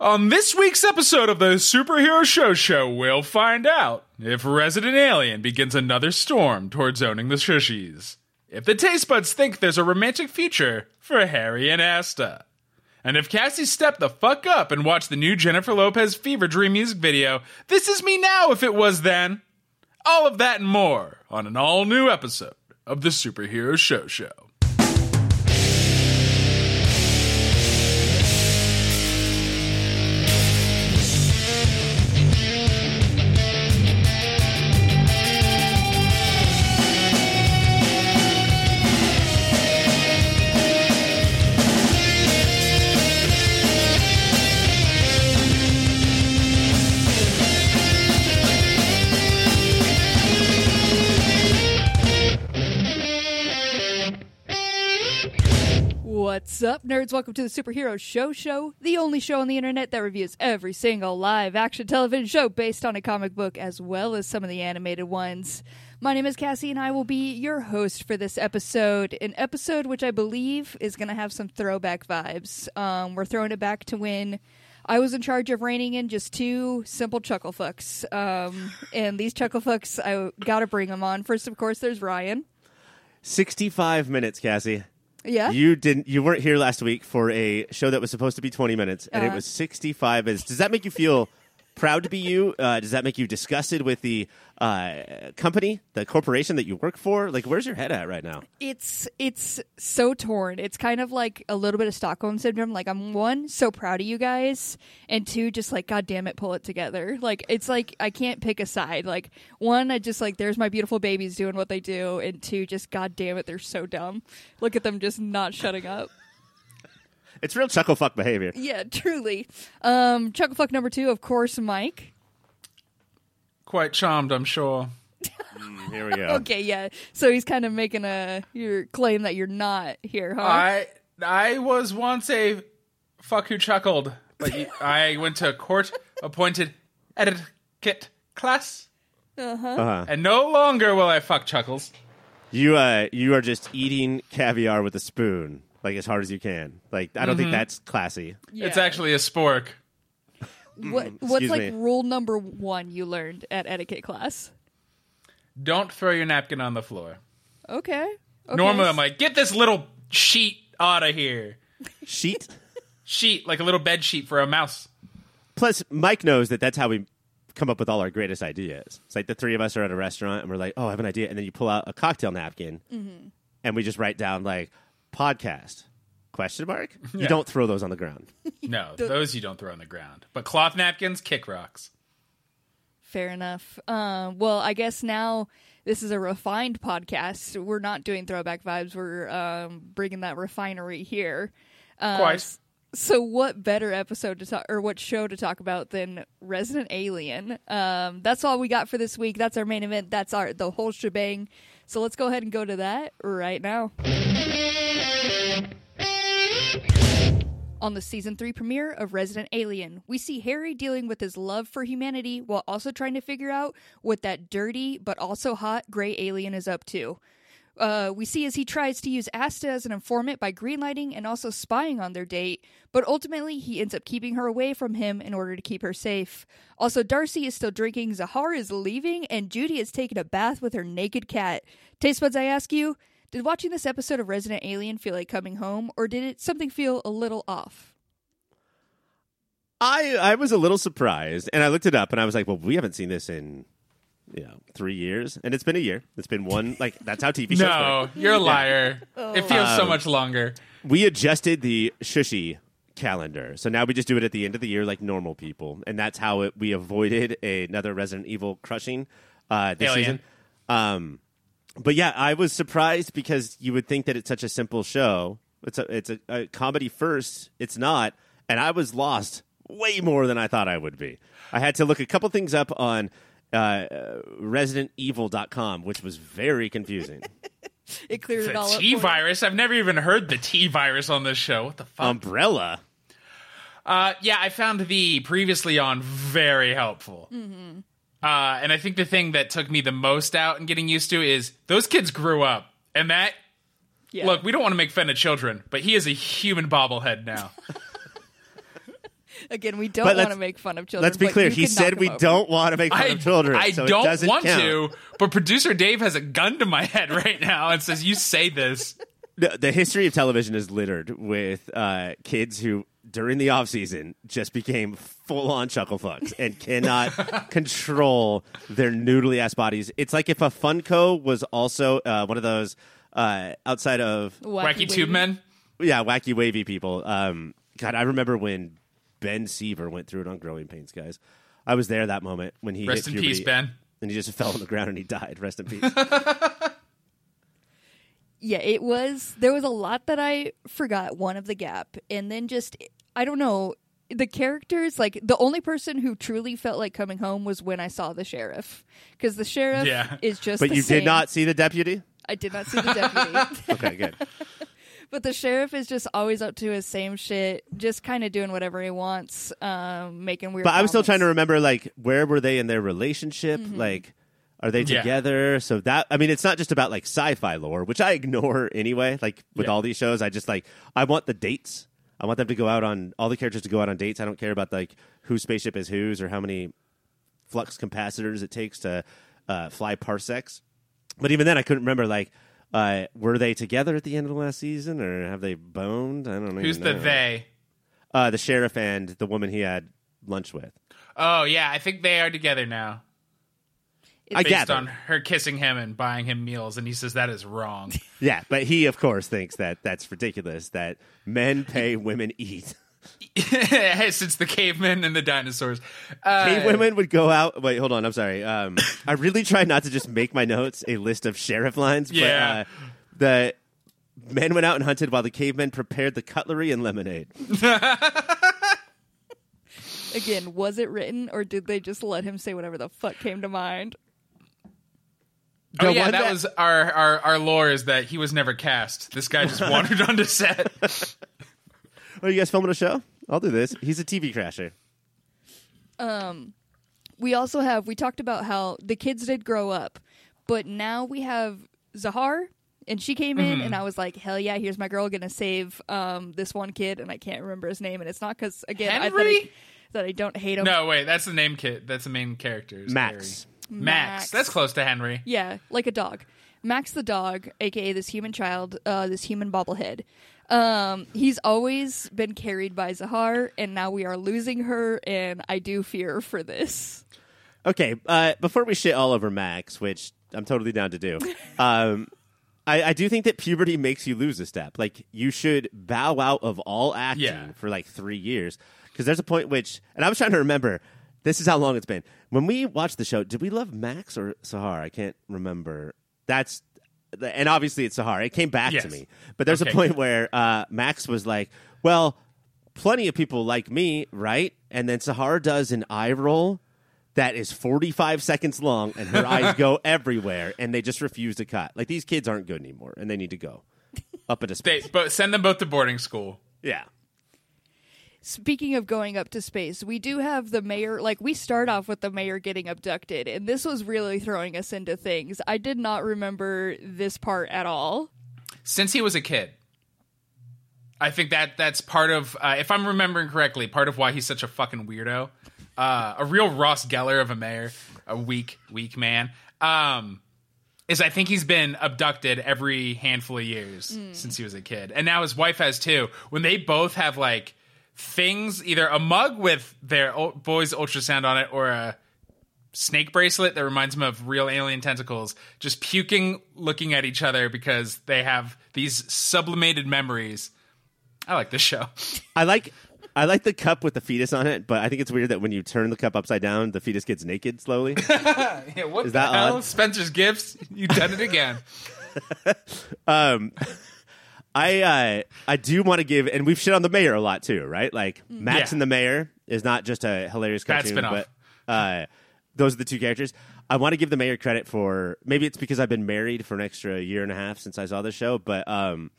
On this week's episode of the Superhero Show Show, we'll find out if Resident Alien begins another storm towards owning the Shushies, if the Taste Buds think there's a romantic future for Harry and Asta, and if Cassie stepped the fuck up and watched the new Jennifer Lopez Fever Dream music video, This Is Me Now if it was then. All of that and more on an all new episode of the Superhero Show Show. What's up, nerds? Welcome to the Superhero Show Show, the only show on the internet that reviews every single live action television show based on a comic book as well as some of the animated ones. My name is Cassie, and I will be your host for this episode. An episode which I believe is going to have some throwback vibes. Um, we're throwing it back to when I was in charge of reining in just two simple chuckle fucks. Um, and these chuckle fucks, I got to bring them on. First, of course, there's Ryan. 65 minutes, Cassie. Yeah. You didn't you weren't here last week for a show that was supposed to be 20 minutes and it Uh-huh. was 65 minutes. Does that make you feel proud to be you? Uh, does that make you disgusted with the uh, company, the corporation that you work for? Like where's your head at right now? it's it's so torn. It's kind of like a little bit of Stockholm syndrome. Like I'm one so proud of you guys, and two just like God damn it, pull it together. Like it's like I can't pick a side. Like one, I just like there's my beautiful babies doing what they do, and two, just God damn it, they're so dumb. Look at them just not shutting up. It's real chuckle fuck behavior. Yeah, truly. Um, Chucklefuck number two, of course, Mike. Quite charmed, I'm sure. Here we go. Okay, yeah. So he's kind of making a your claim that you're not here, huh? I I was once a fuck who chuckled, but you- I went to a court appointed etiquette class, Uh-huh. and no longer will I fuck chuckles. You uh you are just eating caviar with a spoon like as hard as you can. Like I don't Mm-hmm. think that's classy. It's Yeah. actually a spork. What what's excuse like me. rule number one you learned at etiquette class? Don't throw your napkin on the floor. Okay. okay. Normally, I'm like, get this little sheet out of here. Sheet Sheet, like a little bed sheet for a mouse. Plus, Mike knows that that's how we come up with all our greatest ideas. It's like the three of us are at a restaurant and we're like, "Oh, I have an idea," and then you pull out a cocktail napkin and we just write down like podcast question mark. You don't throw those on the ground. No, those you don't throw on the ground. But cloth napkins, kick rocks. Fair enough. Um, well, I guess now this is a refined podcast. We're not doing throwback vibes. We're um, bringing that refinery here. Uh, Quite. So, what better episode to talk or what show to talk about than Resident Alien? Um, that's all we got for this week. That's our main event. That's our the whole shebang. So let's go ahead and go to that right now. On the season 3 premiere of Resident Alien, we see Harry dealing with his love for humanity while also trying to figure out what that dirty but also hot gray alien is up to. Uh, we see as he tries to use Asta as an informant by greenlighting and also spying on their date, but ultimately he ends up keeping her away from him in order to keep her safe. Also, Darcy is still drinking, Sahar is leaving, and Judy is taking a bath with her naked cat. Taste buds, I ask you, did watching this episode of Resident Alien feel like coming home, or did it something feel a little off? I I was a little surprised and I looked it up and I was like, "Well, we haven't seen this in you know, 3 years." And it's been a year. It's been one like that's how TV shows work. No, you're a liar. It feels so much longer. we adjusted the shushy calendar. So now we just do it at the end of the year like normal people. And that's how it, we avoided another Resident Evil crushing uh, this Alien. season. Um, but yeah, I was surprised because you would think that it's such a simple show. It's a it's a, a comedy first. It's not, and I was lost way more than I thought I would be. I had to look a couple things up on uh, ResidentEvil.com, which was very confusing. It cleared it The all up. T for virus. I've never even heard the T virus on this show. What the fuck? Umbrella. Uh, yeah, I found the previously on very helpful. Mm-hmm. Uh, and I think the thing that took me the most out and getting used to is those kids grew up, and that Yeah. look, we don't want to make fun of children, but he is a human bobblehead now. Again, we don't want to make fun of children. Let's be clear. He said we over. don't want to make fun I, of children. I so don't doesn't want count. to, but producer Dave has a gun to my head right now and says, "You say this." The, the history of television is littered with uh, kids who, during the off season, just became full on chuckle fucks and cannot control their noodly ass bodies. It's like if a Funko was also uh, one of those uh, outside of Wacky, Tube. Men. yeah wacky wavy people. Um, God, I remember when Ben Seaver went through it on Growing Pains, guys. I was there that moment when he Rest hit in peace, Ben. and he just fell on the ground and he died. Rest in peace. Yeah, it was. There was a lot that I forgot. One of the gap, and then just I don't know the characters. Like the only person who truly felt like coming home was when I saw the sheriff, because the sheriff Yeah. is just. but the you same. did not see the deputy. I did not see the deputy. Okay, good. But the sheriff is just always up to his same shit, just kind of doing whatever he wants, um, making weird. But I was still trying to remember, like, where were they in their relationship? Mm-hmm. Like, are they Yeah. together? So that I mean, it's not just about like sci-fi lore, which I ignore anyway. Like with Yeah. all these shows, I just like I want the dates. I want them to go out on all the characters to go out on dates. I don't care about like whose spaceship is whose or how many flux capacitors it takes to uh, fly parsecs. But even then, I couldn't remember like. Uh, were they together at the end of the last season, or have they boned? I don't know. Who's the they? Uh, the sheriff and the woman he had lunch with. Oh yeah, I think they are together now. I Based gather. on her kissing him and buying him meals, and he says that is wrong. Yeah, but he, of course, thinks that that's ridiculous that men pay women eat. Since the cavemen and the dinosaurs, uh, Cave women would go out. Wait, hold on. I'm sorry. Um, I really tried not to just make my notes a list of sheriff lines. Yeah. But, uh, the men went out and hunted while the cavemen prepared the cutlery and lemonade. Again, was it written or did they just let him say whatever the fuck came to mind? Oh The yeah, one that, that- was our, our our lore is that he was never cast. This guy just wandered onto set. Oh, you guys filming a show? I'll do this. He's a TV crasher. Um, We also have we talked about how the kids did grow up, but now we have Sahar and she came in and I was like, hell yeah, here's my girl gonna save um, this one kid and I can't remember his name and it's not because again I, that, I, Henry? that I don't hate him. No, wait, that's the name kid. That's the main character. Max. Harry. Max. Max. That's close to Henry. Yeah, like a dog. Max the dog, aka this human child, uh, this human bobblehead. Um, he's always been carried by Sahar, and now we are losing her, and I do fear for this. Okay, uh, before we shit all over Max, which I'm totally down to do, um, I, I do think that puberty makes you lose a step. Like you should bow out of all acting Yeah. for like three years because there's a point which, and I was trying to remember. This is how long it's been. When we watched the show, did we love Max or Sahar? I can't remember. That's and obviously it's Sahar. It came back to me, but there's Okay, a point where uh, Max was like, "Well, plenty of people like me, right?" And then Sahar does an eye roll that is 45 seconds long, and her eyes go everywhere, and they just refuse to cut. Like these kids aren't good anymore, and they need to go up into They, space. but send them both to boarding school. yeah, Speaking of going up to space, we do have the mayor. Like we start off with the mayor getting abducted, and this was really throwing us into things. I did not remember this part at all. Since he was a kid. I think that that's part of, uh, if I'm remembering correctly, part of why he's such a fucking weirdo. Uh, a real Ross Geller of a mayor, a weak, weak man. Um, is I think he's been abducted every handful of years since he was a kid, and now his wife has too. When they both have like things, either a mug with their boy's ultrasound on it, or a snake bracelet that reminds them of real alien tentacles, just puking, looking at each other because they have these sublimated memories. I like this show. I like. I like the cup with the fetus on it, but I think it's weird that when you turn the cup upside down, the fetus gets naked slowly. Yeah, what Is the that hell? odd? Spencer's gifts. You done it again. Um, I uh, I do want to give, and we've shit on the mayor a lot too, right? Like Max Yeah. and the mayor is not just a hilarious Bad cartoon, spin-off. but uh, those are the two characters. I want to give the mayor credit for maybe it's because I've been married for an extra year and a half since I saw the show, but um,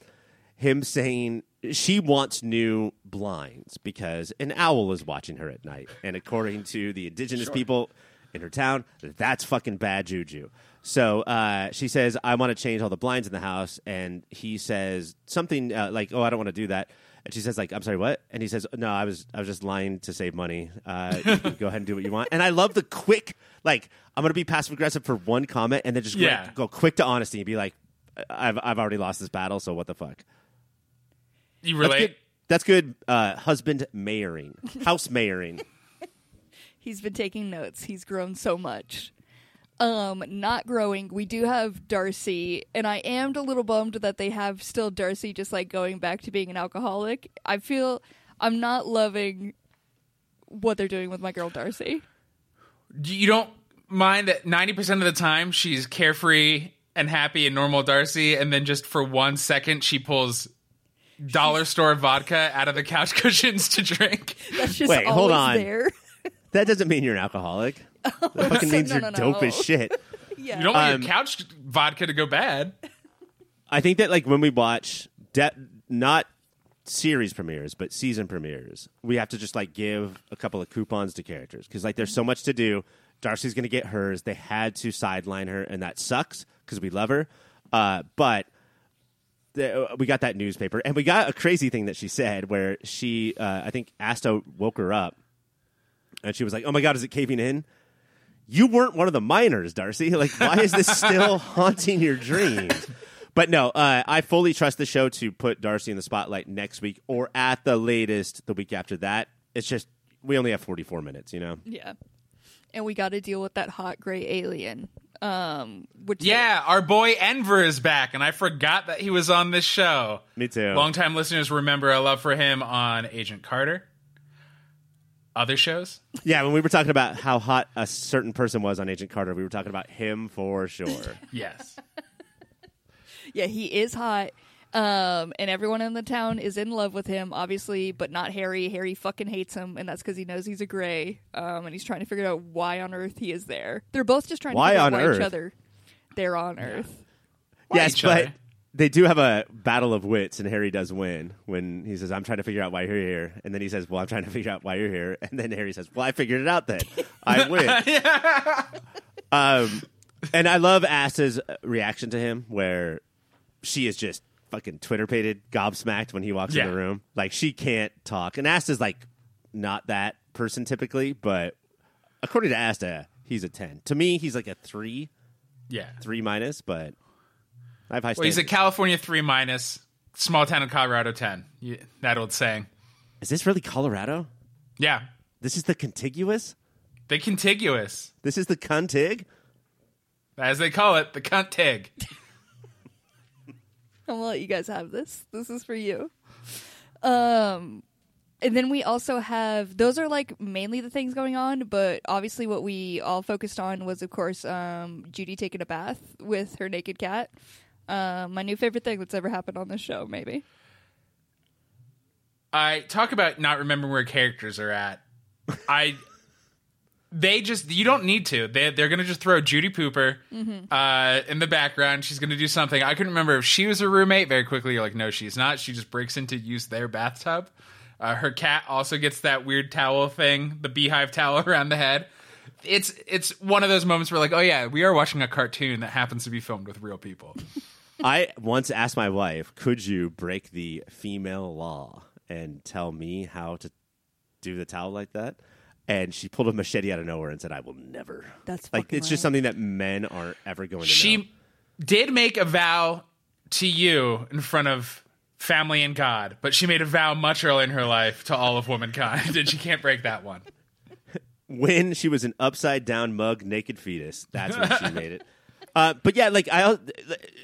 him saying she wants new blinds because an owl is watching her at night, and according to the indigenous people in her town, that's fucking bad juju. So uh, she says, "I want to change all the blinds in the house," and he says something uh, like, "Oh, I don't want to do that." And she says, like, I'm sorry, what? And he says, no, I was I was just lying to save money. Uh, you can go ahead and do what you want. And I love the quick, like, I'm going to be passive aggressive for one comment and then just Yeah. go, go quick to honesty and be like, I've, I've already lost this battle, so what the fuck? You That's relate? good, that's good uh, husband mayoring, house mayoring. He's been taking notes. He's grown so much. Um, not growing. We do have Darcy, and I am a little bummed that they have still Darcy just like going back to being an alcoholic. I feel I'm not loving what they're doing with my girl Darcy. you don't mind that 90% of the time she's carefree and happy and normal Darcy, and then just for one second she pulls dollar store vodka out of the couch cushions to drink. That's just Wait, always hold on. there. That doesn't mean you're an alcoholic. That fucking means No, you're no, no. dope as shit. yeah. You don't want Um, your couch vodka to go bad. I think that like when we watch de- not series premieres but season premieres, we have to just like give a couple of coupons to characters because like there's so much to do. Darcy's going to get hers. They had to sideline her, and that sucks because we love her. Uh, but the, we got that newspaper, and we got a crazy thing that she said where she, uh, I think, Asta woke her up, and she was like, "Oh my god, is it caving in?" you weren't one of the miners, Darcy. Like, why is this still haunting your dreams? But no, uh, I fully trust the show to put Darcy in the spotlight next week or at the latest the week after that. It's just we only have 44 minutes, you know? Yeah. And we got to deal with that hot gray alien. Um, which Yeah, our boy Enver is back, and I forgot that he was on this show. Me too. Longtime listeners remember our love for him on Agent Carter. Other shows? Yeah, when we were talking about how hot a certain person was on Agent Carter, we were talking about him for sure. Yes. Yeah, he is hot. Um, and everyone in the town is in love with him, obviously, but not Harry. Harry fucking hates him, and that's because he knows he's a gray. Um, and he's trying to figure out why on earth he is there. They're both just trying Why to figure on out why Earth? each other they're on Earth. yes, each but other. They do have a battle of wits, and Harry does win when he says, I'm trying to figure out why you're here. And then he says, Well, I'm trying to figure out why you're here. And then Harry says, Well, I figured it out then. I win. um, and I love Asta's reaction to him, where she is just fucking Twitter pated, gobsmacked when he walks Yeah. in the room. Like, she can't talk. And Asta's like not that person typically, but according to Asta, he's a 10. To me, he's like a 3, Yeah. 3 minus, but I have high Well, he's a. California 3 minus, small town in Colorado 10. That old saying. Is this really Colorado? Yeah. This is the contiguous? The contiguous, This is the contig? as they call it, the cunt tig. I'm gonna let you guys have this. This is for you. Um, and then we also have those are like mainly the things going on, but obviously what we all focused on was, of course, um, Judy taking a bath with her naked cat. Um, my new favorite thing that's ever happened on this show, maybe. I talk about not remembering where characters are at. I they just you don't need to. They they're gonna just throw Judy Pooper uh, in the background. She's gonna do something. I couldn't remember if she was a roommate. Very quickly, you're like, no, she's not. She just breaks in to use their bathtub. Uh, her cat also gets that weird towel thing, the beehive towel around the head. It's it's one of those moments where like, oh yeah, we are watching a cartoon that happens to be filmed with real people. I once asked my wife, could you break the female law and tell me how to do the towel like that? And she pulled a machete out of nowhere and said, I will never. That's like, fucking it's just something that men aren't ever going to know. she did make a vow to you in front of family and God, but she made a vow much early in her life to all of womankind, and she can't break that one. when she was an upside down mug naked fetus. That's when she made it. Uh, but yeah, like I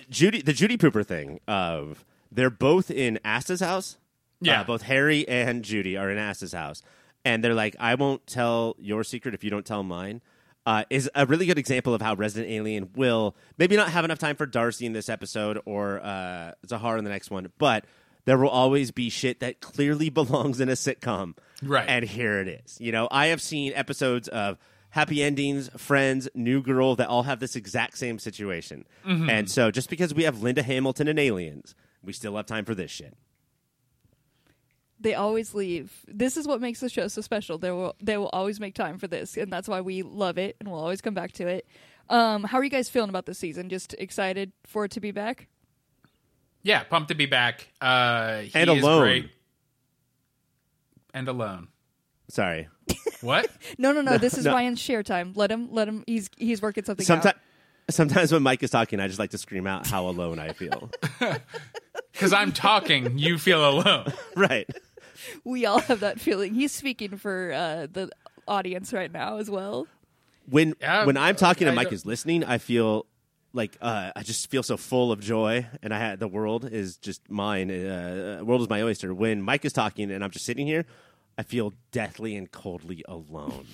Judy the Judy Pooper thing of they're both in Asta's house. Yeah. Uh, both Harry and Judy are in Asta's house, and they're like, "I won't tell your secret if you don't tell mine." Uh, is a really good example of how Resident Alien will maybe not have enough time for Darcy in this episode or uh, Sahar in the next one, but there will always be shit that clearly belongs in a sitcom. Right. And here it is. You know, I have seen episodes of Happy Endings, Friends, New Girl that all have this exact same situation. And so just because we have Linda Hamilton and Aliens, we still have time for this shit. They always leave. This is what makes the show so special. They will they will always make time for this, and that's why we love it, and we'll always come back to it. Um, how are you guys feeling about this season? Just excited for it to be back? Yeah, pumped to be back. Uh, he And is alone. great. and alone. Sorry. What? No, no, no. This is No. Ryan's share time. Let him. Let him. He's he's working something Sometimes. out. Sometimes when Mike is talking, I just like to scream out how alone I feel. Because I'm talking, you feel alone. right. We all have that feeling. He's speaking for uh, the audience right now as well. When Yeah, when I'm talking I and Mike don't- is listening, I feel like uh, I just feel so full of joy, and I had the world is just mine. Uh, world is my oyster. When Mike is talking and I'm just sitting here, I feel deathly and coldly alone.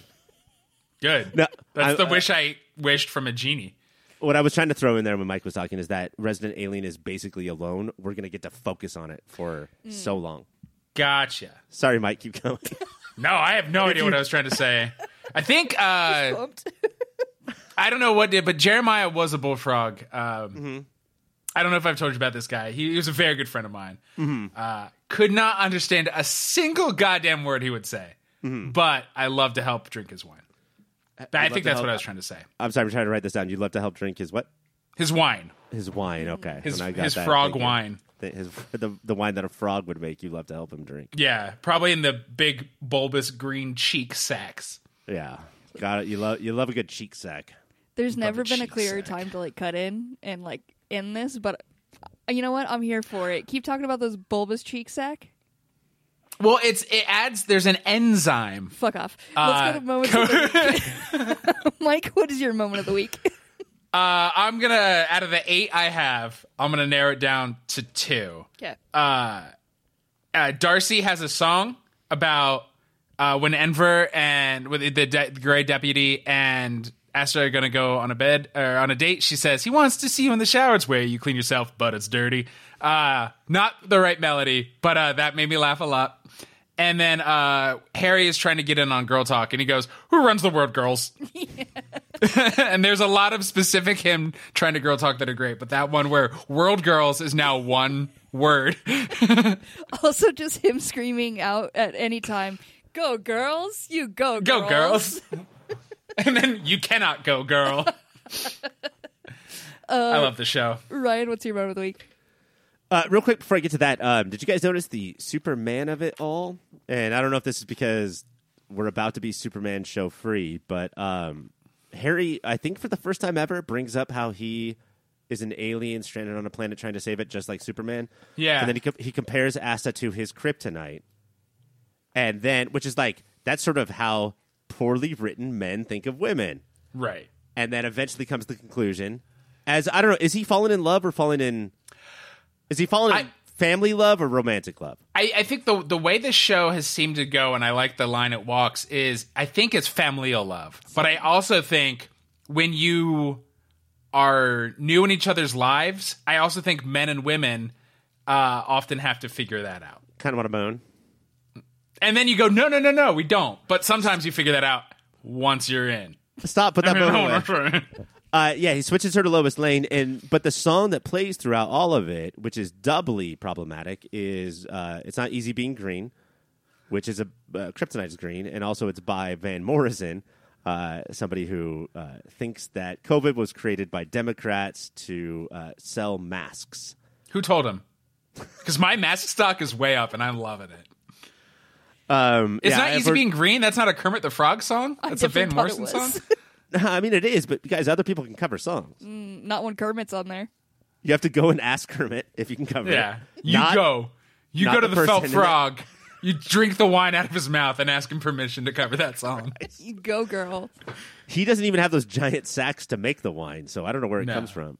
Good. No, That's I- the wish I wished from a genie. what I was trying to throw in there when Mike was talking is that Resident Alien is basically alone. We're gonna get to focus on it for so long. Gotcha. Sorry, Mike. Keep going. No, I have no idea what I was trying to say. I think uh, I don't know what did, but Jeremiah was a bullfrog. Um, Mm-hmm. I don't know if I've told you about this guy. He, he was a very good friend of mine. Mm-hmm. Uh, could not understand a single goddamn word he would say, Mm-hmm. but I love to help drink his wine. I think that's help- what I was trying to say. I'm sorry. I'm trying to write this down. You'd love to help drink his what? His wine, His wine. Okay. his I got his that frog thinking. wine. The, his, the the wine that a frog would make. You love to help him drink. Yeah, probably in the big bulbous green cheek sacks. Yeah. Got it. You love you love a good cheek sack. There's never been a cheek clearer sack. time to like cut in and like end this, but you know what? I'm here for it. Keep talking about those bulbous cheek sack. Well, it's it adds. There's an enzyme. Fuck off. Uh, Let's go to moments of the week. Mike, what is your moment of the week? Uh, I'm gonna out of the eight I have, I'm gonna narrow it down to two. Okay. uh, uh, Darcy has a song about uh, when Enver and with the, de- the gray deputy and Asta are going to go on a bed or on a date. She says he wants to see you in the shower. It's where you clean yourself, but it's dirty. Uh, not the right melody, but uh, that made me laugh a lot. And then uh, Harry is trying to get in on Girl Talk, and he goes, "Who runs the world, girls?" and there's a lot of specific him trying to girl talk that are great, but that one where "world girls" is now one word. Also, just him screaming out at any time, "Go girls! You go, go girls and then you cannot go girl i love the show Ryan, what's your moment of the week? Uh, real quick before I get to that, um, did you guys notice the Superman of it all? And I don't know if this is because we're about to be Superman show free, but um, Harry, I think for the first time ever, brings up how he is an alien stranded on a planet trying to save it, just like Superman. Yeah. And then he com- he compares Asta to his kryptonite, and then which is like that's sort of how poorly written men think of women. right and then eventually comes the conclusion as I don't know, is he falling in love or falling in? Is he falling in I- family love or romantic love? I, I think the the way this show has seemed to go, and I like the line it walks, is I think it's familial love. But I also think when you are new in each other's lives, I also think men and women uh, often have to figure that out. Kind of want to moan. And then you go, no, no, no, no, we don't. But sometimes you figure that out once you're in. Stop. Put that moan no, away. Uh, yeah, he switches her to Lois Lane, and but the song that plays throughout all of it, which is doubly problematic, is uh, "It's Not Easy Being Green," which is a uh, Kryptonite is green, and also it's by Van Morrison, uh, somebody who uh, thinks that COVID was created by Democrats to uh, sell masks. Who told him? Because my mask stock is way up, and I'm loving it. Um, It's yeah, not I've easy heard- being green. That's not a Kermit the Frog song. I That's a Van Morrison song. I mean, it is, but guys, other people can cover songs. Not when Kermit's on there. You have to go and ask Kermit if you can cover Yeah, it. Yeah, you Not- go. You go to the the, felt person in it. frog. You drink the wine out of his mouth and ask him permission to cover that song. You go, girl. He doesn't even have those giant sacks to make the wine, so I don't know where it No. comes from.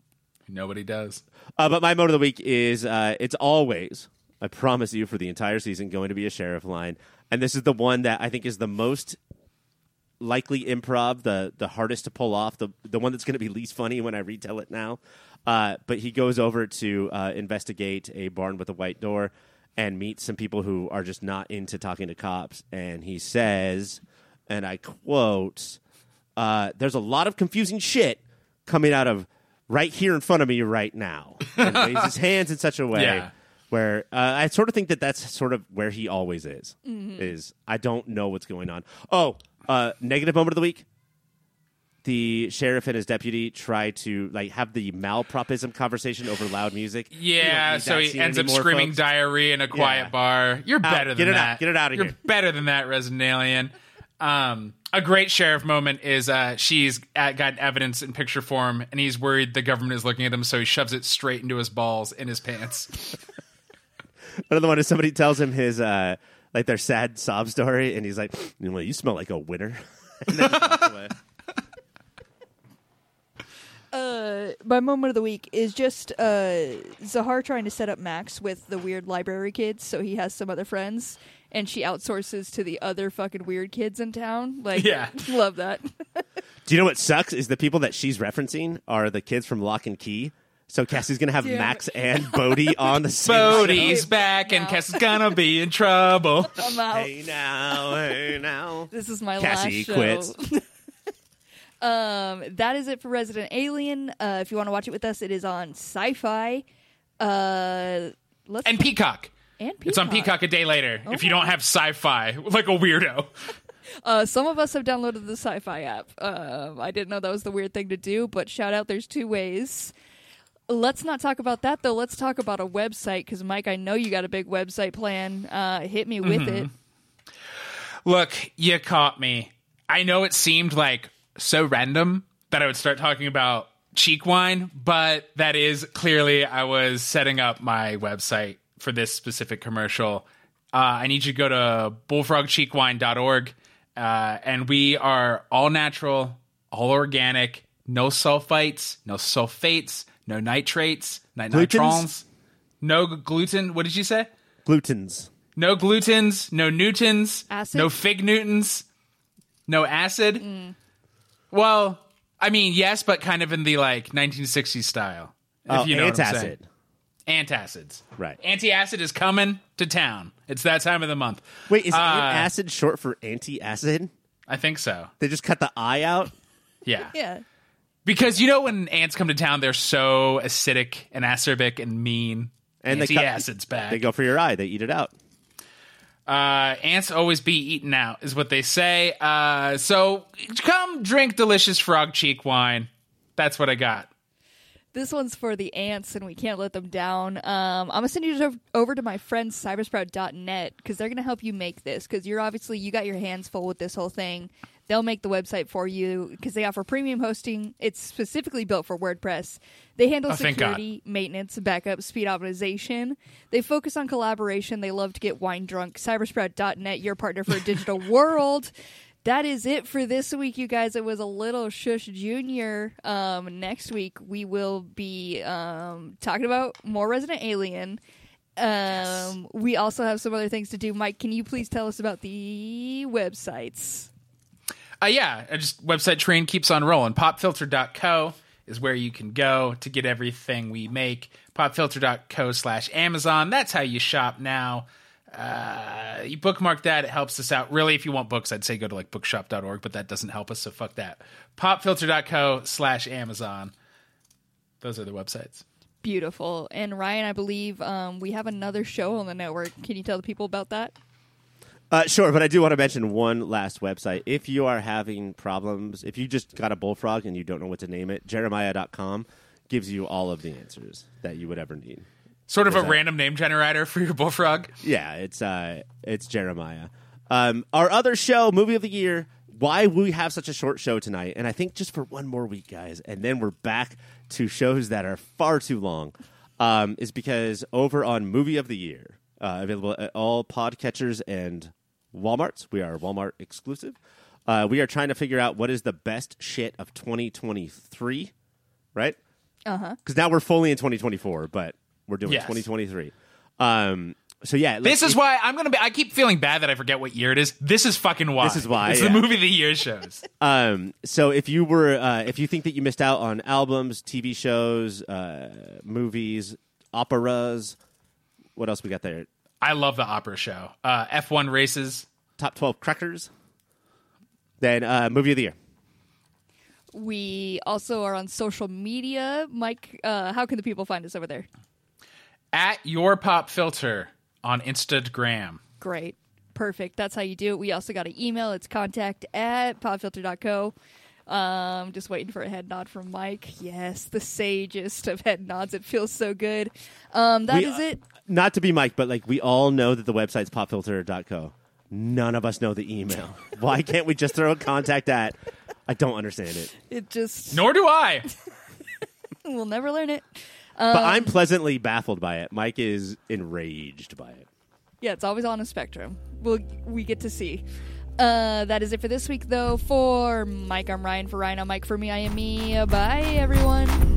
Nobody does. Uh, but my mode of the week is uh, it's always, I promise you, for the entire season, going to be a sheriff line. And this is the one that I think is the most likely improv, the the hardest to pull off, the the one that's going to be least funny when I retell it now. Uh, but he goes over to uh, investigate a barn with a white door and meets some people who are just not into talking to cops. And he says, and I quote, uh, "There's a lot of confusing shit coming out of right here in front of me right now." And raises his hands in such a way Yeah. Where uh, I sort of think that that's sort of where he always is. Is I don't know what's going on. Oh, uh, negative moment of the week. the sheriff and his deputy try to like have the malpropism conversation over loud music. Yeah, so he scene ends up screaming folks. diarrhea in a quiet Yeah. bar. You're better get than it out, that. get it outta You're here. better than that, Resident Alien. Um, a great sheriff moment is uh, she's at, got evidence in picture form, and he's worried the government is looking at him, so he shoves it straight into his balls in his pants. Another one is somebody tells him his uh like their sad sob story, and he's like, "You know, you smell like a winner." and then just walks away. Uh, my moment of the week is just uh, Sahar trying to set up Max with the weird library kids, so he has some other friends, and she outsources to the other fucking weird kids in town. Like, Yeah. love that. Do you know what sucks? Is the people that she's referencing are the kids from Locke and Key. So Cassie's gonna have Damn Max and Bode on the same show. Bode's back, and No. Cass is gonna be in trouble. I'm out. Hey now, hey now. This is my Cassie last show. quits. um, that is it for Resident Alien. Uh, if you want to watch it with us, it is on Syfy. Uh, let's And Peacock. and It's on Peacock a day later. If you don't have Syfy, like a weirdo. Uh, some of us have downloaded the Syfy app. Um, I didn't know that was the weird thing to do, but shout out, there's two ways. Let's not talk about that though. Let's talk about a website because Mike, I know you got a big website plan. Uh, hit me with Mm-hmm. it. Look, you caught me. I know it seemed like so random that I would start talking about cheek wine, but that is clearly I was setting up my website for this specific commercial. Uh, I need you to go to bullfrogcheekwine.org, uh, and we are all natural, all organic, no sulfites, no sulfates, no nitrates, no Glutens? nitrons, no gluten. What did you say? Glutens. No glutens, no newtons, Acid? no fig newtons, no acid. Well, I mean, yes, but kind of in the like 1960s style. If Oh, you know what I'm saying. antacid. Antacids. Right. Anti-acid is coming to town. It's that time of the month. Wait, is Uh, antacid short for anti-acid? I think so. They just cut the I out. Yeah. Yeah. Because you know when ants come to town, they're so acidic and acerbic and mean. And they cut- anti-acid's back. They go for your eye. They eat it out. Uh, ants always be eaten out, is what they say. Uh, so come drink delicious frog cheek wine. That's what I got. This one's for the ants, and we can't let them down. Um, I'm gonna send you over to my friends cybersprout.net because they're gonna help you make this. Because you're obviously you got your hands full with this whole thing. They'll make the website for you because they offer premium hosting. It's specifically built for WordPress. They handle Oh, security, maintenance, backup, speed optimization. They focus on collaboration. They love to get wine drunk. Cybersprout.net, your partner for a digital world. That is it for this week, you guys. It was a little shush junior. Um, next week we will be um, talking about more Resident Alien. Um, We also have some other things to do. Mike, can you please tell us about the websites? Uh, yeah, just website train keeps on rolling. Popfilter.co is where you can go to get everything we make. Popfilter.co slash Amazon. That's how you shop now. Uh, you bookmark that. It helps us out. Really, if you want books, I'd say go to like bookshop.org, but that doesn't help us, so fuck that. Popfilter.co slash Amazon. Those are the websites. Beautiful. And Ryan, I believe um, we have another show on the network. Can you tell the people about that? Uh, sure, but I do want to mention one last website. If you are having problems, if you just got a bullfrog and you don't know what to name it, jeremiah.com gives you all of the answers that you would ever need. Sort of a that? random name generator for your bullfrog. Yeah, it's uh, it's Jeremiah. Um, our other show, movie of the year. Why we have such a short show tonight, and I think just for one more week, guys, and then we're back to shows that are far too long, um, is because over on movie of the year, uh, available at all podcatchers and WalMarts. We are Walmart exclusive. Uh, we are trying to figure out what is the best shit of 2023, right? Uh huh. Because now we're fully in 2024, but we're doing Yes. 2023. Um, so yeah, This like, is why I'm gonna be. I keep feeling bad that I forget what year it is. This is fucking why. This is why, It's yeah. the movie of the year shows. Um, so if you were, uh, if you think that you missed out on albums, TV shows, uh, movies, operas, what else we got there? I love the opera show. Uh, F1 races. Top twelve crackers. Then uh, movie of the year. We also are on social media. Mike, uh, how can the people find us over there? At your pop filter on Instagram. Great. Perfect. That's how you do it. We also got an email. It's contact at popfilter.co. Um, just waiting for a head nod from Mike. Yes, the sagest of head nods. It feels so good. Um, that We- is it. Not to be Mike, but like we all know that the website's popfilter.co. None of us know the email. Why can't we just throw a contact at? I don't understand it. It just Nor do I. we'll never learn it. But Um, I'm pleasantly baffled by it. Mike is enraged by it. Yeah, it's always on a spectrum. We'll, we get to see. Uh, that is it for this week, though. For Mike, I'm Ryan. For Ryan, I'm Mike. For me, I am me. Bye, everyone.